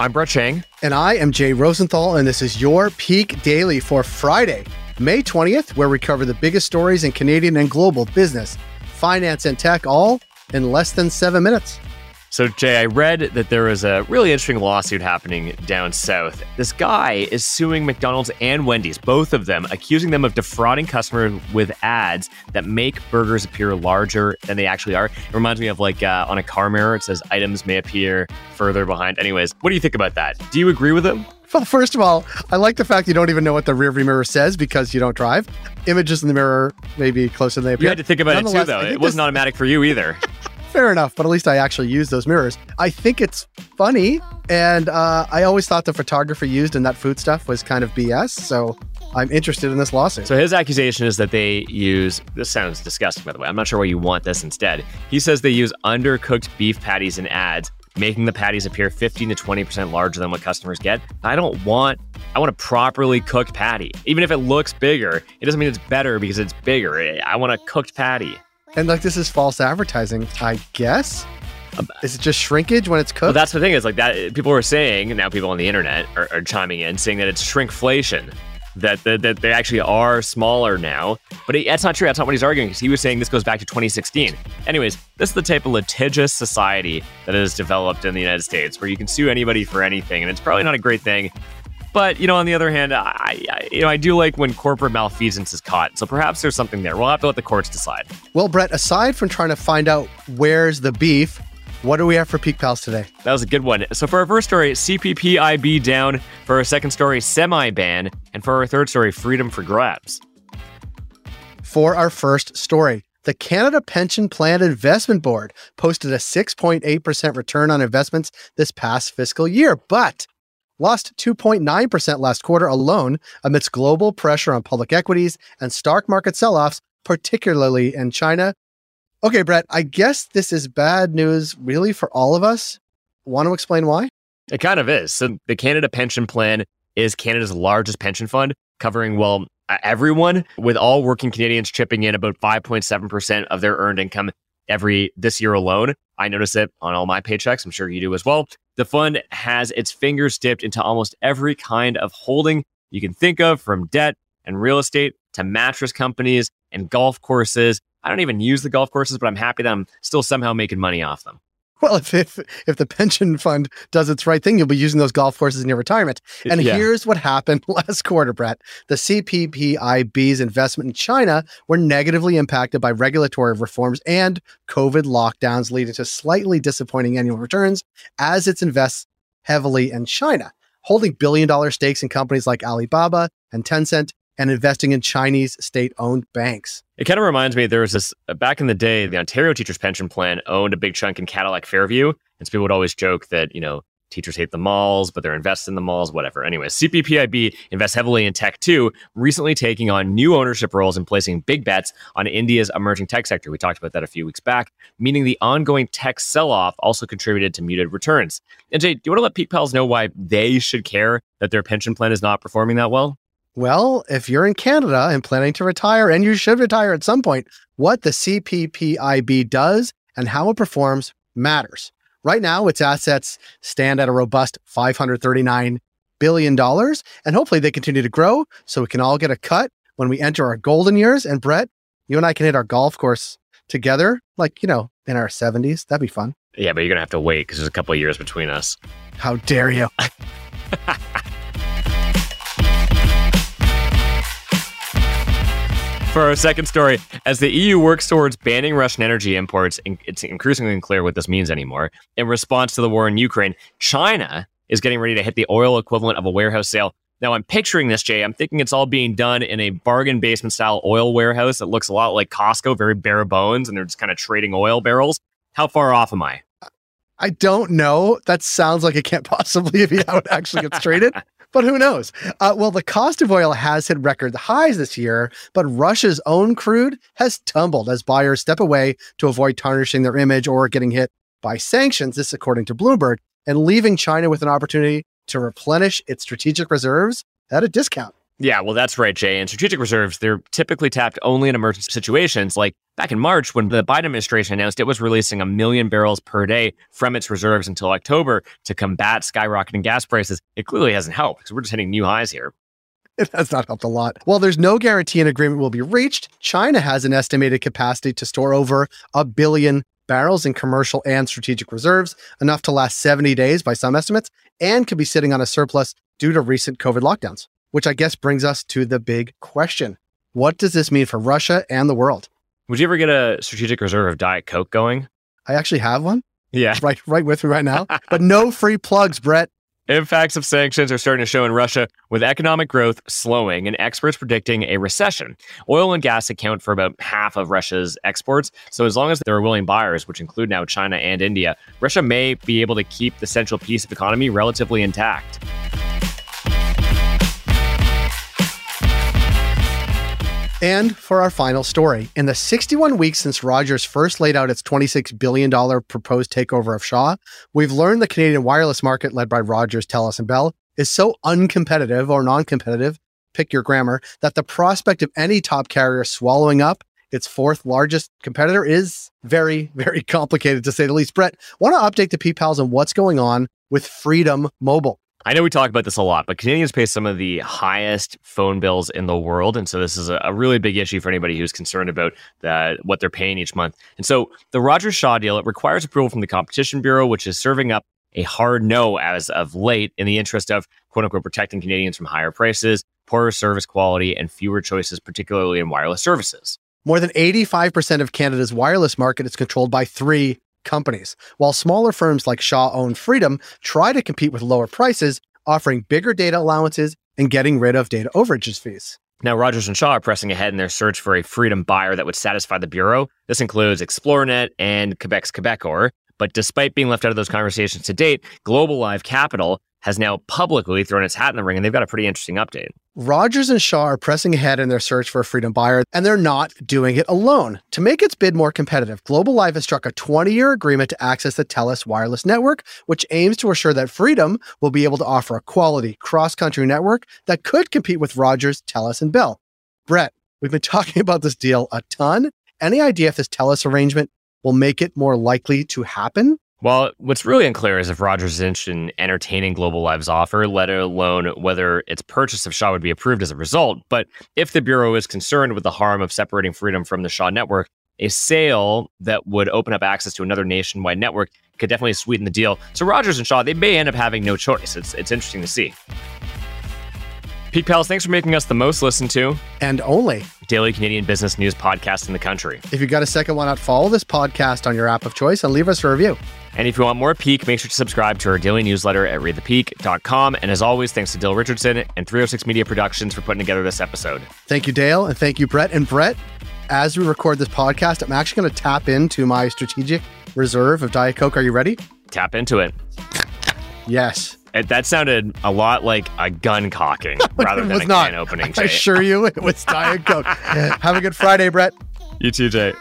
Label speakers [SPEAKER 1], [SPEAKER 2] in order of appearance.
[SPEAKER 1] I'm Brett Chang.
[SPEAKER 2] And I am Jay Rosenthal, and this is your Peak Daily for Friday, May 20th, where we cover the biggest stories in Canadian and global business, finance, and tech, all in less than seven minutes.
[SPEAKER 1] So, Jay, I read that there was a really interesting lawsuit happening down south. This guy is suing McDonald's and Wendy's, both of them, accusing them of defrauding customers with ads that make burgers appear larger than they actually are. It reminds me of like uh, on a car mirror, it says items may appear further behind. Anyways, what do you think about that? Do you agree with him?
[SPEAKER 2] Well, first of all, I like the fact you don't even know what the rearview mirror says because you don't drive. Images in the mirror may be closer than they appear.
[SPEAKER 1] You had to think about it too, though. It wasn't this... automatic for you either.
[SPEAKER 2] Fair enough, but at least I actually use those mirrors. I think it's funny, and uh, I always thought the photographer used in that food stuff was kind of BS. So I'm interested in this lawsuit.
[SPEAKER 1] So his accusation is that they use this sounds disgusting, by the way. I'm not sure why you want this instead. He says they use undercooked beef patties in ads, making the patties appear 15 to 20% larger than what customers get. I don't want I want a properly cooked patty. Even if it looks bigger, it doesn't mean it's better because it's bigger. I want a cooked patty.
[SPEAKER 2] And like this is false advertising, I guess. Um, is it just shrinkage when it's cooked?
[SPEAKER 1] Well, that's the thing is like that. People are saying now. People on the internet are, are chiming in, saying that it's shrinkflation. That, that, that they actually are smaller now, but it, that's not true. That's not what he's arguing because he was saying this goes back to 2016. Anyways, this is the type of litigious society that has developed in the United States where you can sue anybody for anything, and it's probably not a great thing. But you know, on the other hand, I, I, you know I do like when corporate malfeasance is caught. So perhaps there's something there. We'll have to let the courts decide.
[SPEAKER 2] Well, Brett, aside from trying to find out where's the beef, what do we have for Peak Pals today?
[SPEAKER 1] That was a good one. So for our first story, CPPIB down. For our second story, semi ban, and for our third story, freedom for grabs.
[SPEAKER 2] For our first story, the Canada Pension Plan Investment Board posted a 6.8% return on investments this past fiscal year, but lost 2.9% last quarter alone amidst global pressure on public equities and stock market sell offs, particularly in China. Okay, Brett, I guess this is bad news really for all of us. Want to explain why?
[SPEAKER 1] It kind of is. So, the Canada Pension Plan is Canada's largest pension fund, covering, well, everyone, with all working Canadians chipping in about 5.7% of their earned income every this year alone. I notice it on all my paychecks. I'm sure you do as well. The fund has its fingers dipped into almost every kind of holding you can think of, from debt and real estate to mattress companies and golf courses. I don't even use the golf courses, but I'm happy that I'm still somehow making money off them.
[SPEAKER 2] Well, if, if if the pension fund does its right thing, you'll be using those golf courses in your retirement. And yeah. here's what happened last quarter, Brett. The CPPIB's investment in China were negatively impacted by regulatory reforms and COVID lockdowns, leading to slightly disappointing annual returns as it invests heavily in China, holding billion dollar stakes in companies like Alibaba and Tencent and investing in Chinese state owned banks.
[SPEAKER 1] It kind of reminds me there was this uh, back in the day, the Ontario Teachers Pension Plan owned a big chunk in Cadillac Fairview. And so people would always joke that, you know, teachers hate the malls, but they're invested in the malls, whatever. Anyway, CPPIB invests heavily in tech too, recently taking on new ownership roles and placing big bets on India's emerging tech sector. We talked about that a few weeks back, meaning the ongoing tech sell off also contributed to muted returns. And Jay, do you want to let Peak Pals know why they should care that their pension plan is not performing that well?
[SPEAKER 2] Well, if you're in Canada and planning to retire, and you should retire at some point, what the CPPIB does and how it performs matters. Right now, its assets stand at a robust $539 billion, and hopefully they continue to grow so we can all get a cut when we enter our golden years. And Brett, you and I can hit our golf course together, like, you know, in our 70s. That'd be fun.
[SPEAKER 1] Yeah, but you're going to have to wait because there's a couple of years between us.
[SPEAKER 2] How dare you?
[SPEAKER 1] For our second story, as the EU works towards banning Russian energy imports, it's increasingly unclear what this means anymore. In response to the war in Ukraine, China is getting ready to hit the oil equivalent of a warehouse sale. Now, I'm picturing this, Jay. I'm thinking it's all being done in a bargain basement style oil warehouse that looks a lot like Costco, very bare bones, and they're just kind of trading oil barrels. How far off am I?
[SPEAKER 2] I don't know. That sounds like it can't possibly be how it actually gets traded. but who knows? Uh, well, the cost of oil has hit record highs this year, but Russia's own crude has tumbled as buyers step away to avoid tarnishing their image or getting hit by sanctions. This, according to Bloomberg, and leaving China with an opportunity to replenish its strategic reserves at a discount.
[SPEAKER 1] Yeah, well, that's right, Jay. And strategic reserves, they're typically tapped only in emergency situations. Like back in March, when the Biden administration announced it was releasing a million barrels per day from its reserves until October to combat skyrocketing gas prices, it clearly hasn't helped because we're just hitting new highs here.
[SPEAKER 2] It has not helped a lot. While there's no guarantee an agreement will be reached, China has an estimated capacity to store over a billion barrels in commercial and strategic reserves, enough to last 70 days by some estimates, and could be sitting on a surplus due to recent COVID lockdowns. Which I guess brings us to the big question What does this mean for Russia and the world?
[SPEAKER 1] Would you ever get a strategic reserve of Diet Coke going?
[SPEAKER 2] I actually have one.
[SPEAKER 1] Yeah.
[SPEAKER 2] Right, right with me right now. but no free plugs, Brett.
[SPEAKER 1] Impacts of sanctions are starting to show in Russia, with economic growth slowing and experts predicting a recession. Oil and gas account for about half of Russia's exports. So, as long as there are willing buyers, which include now China and India, Russia may be able to keep the central piece of economy relatively intact.
[SPEAKER 2] And for our final story, in the 61 weeks since Rogers first laid out its $26 billion proposed takeover of Shaw, we've learned the Canadian wireless market, led by Rogers, Telus, and Bell, is so uncompetitive or non competitive, pick your grammar, that the prospect of any top carrier swallowing up its fourth largest competitor is very, very complicated to say the least. Brett, want to update the P Pals on what's going on with Freedom Mobile?
[SPEAKER 1] I know we talk about this a lot, but Canadians pay some of the highest phone bills in the world. And so this is a, a really big issue for anybody who's concerned about what they're paying each month. And so the Rogers Shaw deal, it requires approval from the Competition Bureau, which is serving up a hard no as of late in the interest of quote unquote protecting Canadians from higher prices, poorer service quality, and fewer choices, particularly in wireless services.
[SPEAKER 2] More than 85% of Canada's wireless market is controlled by three companies, while smaller firms like Shaw own Freedom try to compete with lower prices, offering bigger data allowances and getting rid of data overages fees.
[SPEAKER 1] Now, Rogers and Shaw are pressing ahead in their search for a Freedom buyer that would satisfy the Bureau. This includes Xplornet and Quebec's Quebecor. But despite being left out of those conversations to date, Globalive Capital has now publicly thrown its hat in the ring, and they've got a pretty interesting update.
[SPEAKER 2] Rogers and Shaw are pressing ahead in their search for a freedom buyer, and they're not doing it alone. To make its bid more competitive, Globalive has struck a 20 year agreement to access the TELUS wireless network, which aims to assure that Freedom will be able to offer a quality cross country network that could compete with Rogers, TELUS, and Bell. Brett, we've been talking about this deal a ton. Any idea if this TELUS arrangement will make it more likely to happen?
[SPEAKER 1] Well, what's really unclear is if Rogers is interested in entertaining Globalive's offer, let alone whether its purchase of Shaw would be approved as a result. But if the Bureau is concerned with the harm of separating freedom from the Shaw network, a sale that would open up access to another nationwide network could definitely sweeten the deal. So Rogers and Shaw, they may end up having no choice. It's, it's interesting to see. Peak Pals, thanks for making us the most listened to
[SPEAKER 2] and only
[SPEAKER 1] daily Canadian business news podcast in the country.
[SPEAKER 2] If you've got a second, why not follow this podcast on your app of choice and leave us a review?
[SPEAKER 1] And if you want more Peak, make sure to subscribe to our daily newsletter at readthepeak.com. And as always, thanks to Dale Richardson and 306 Media Productions for putting together this episode.
[SPEAKER 2] Thank you, Dale, and thank you, Brett. And Brett, as we record this podcast, I'm actually going to tap into my strategic reserve of Diet Coke. Are you ready?
[SPEAKER 1] Tap into it.
[SPEAKER 2] Yes.
[SPEAKER 1] It, that sounded a lot like a gun cocking rather than a
[SPEAKER 2] not.
[SPEAKER 1] can opening.
[SPEAKER 2] I assure you, it was Diet Coke. Have a good Friday, Brett.
[SPEAKER 1] You too, Jay.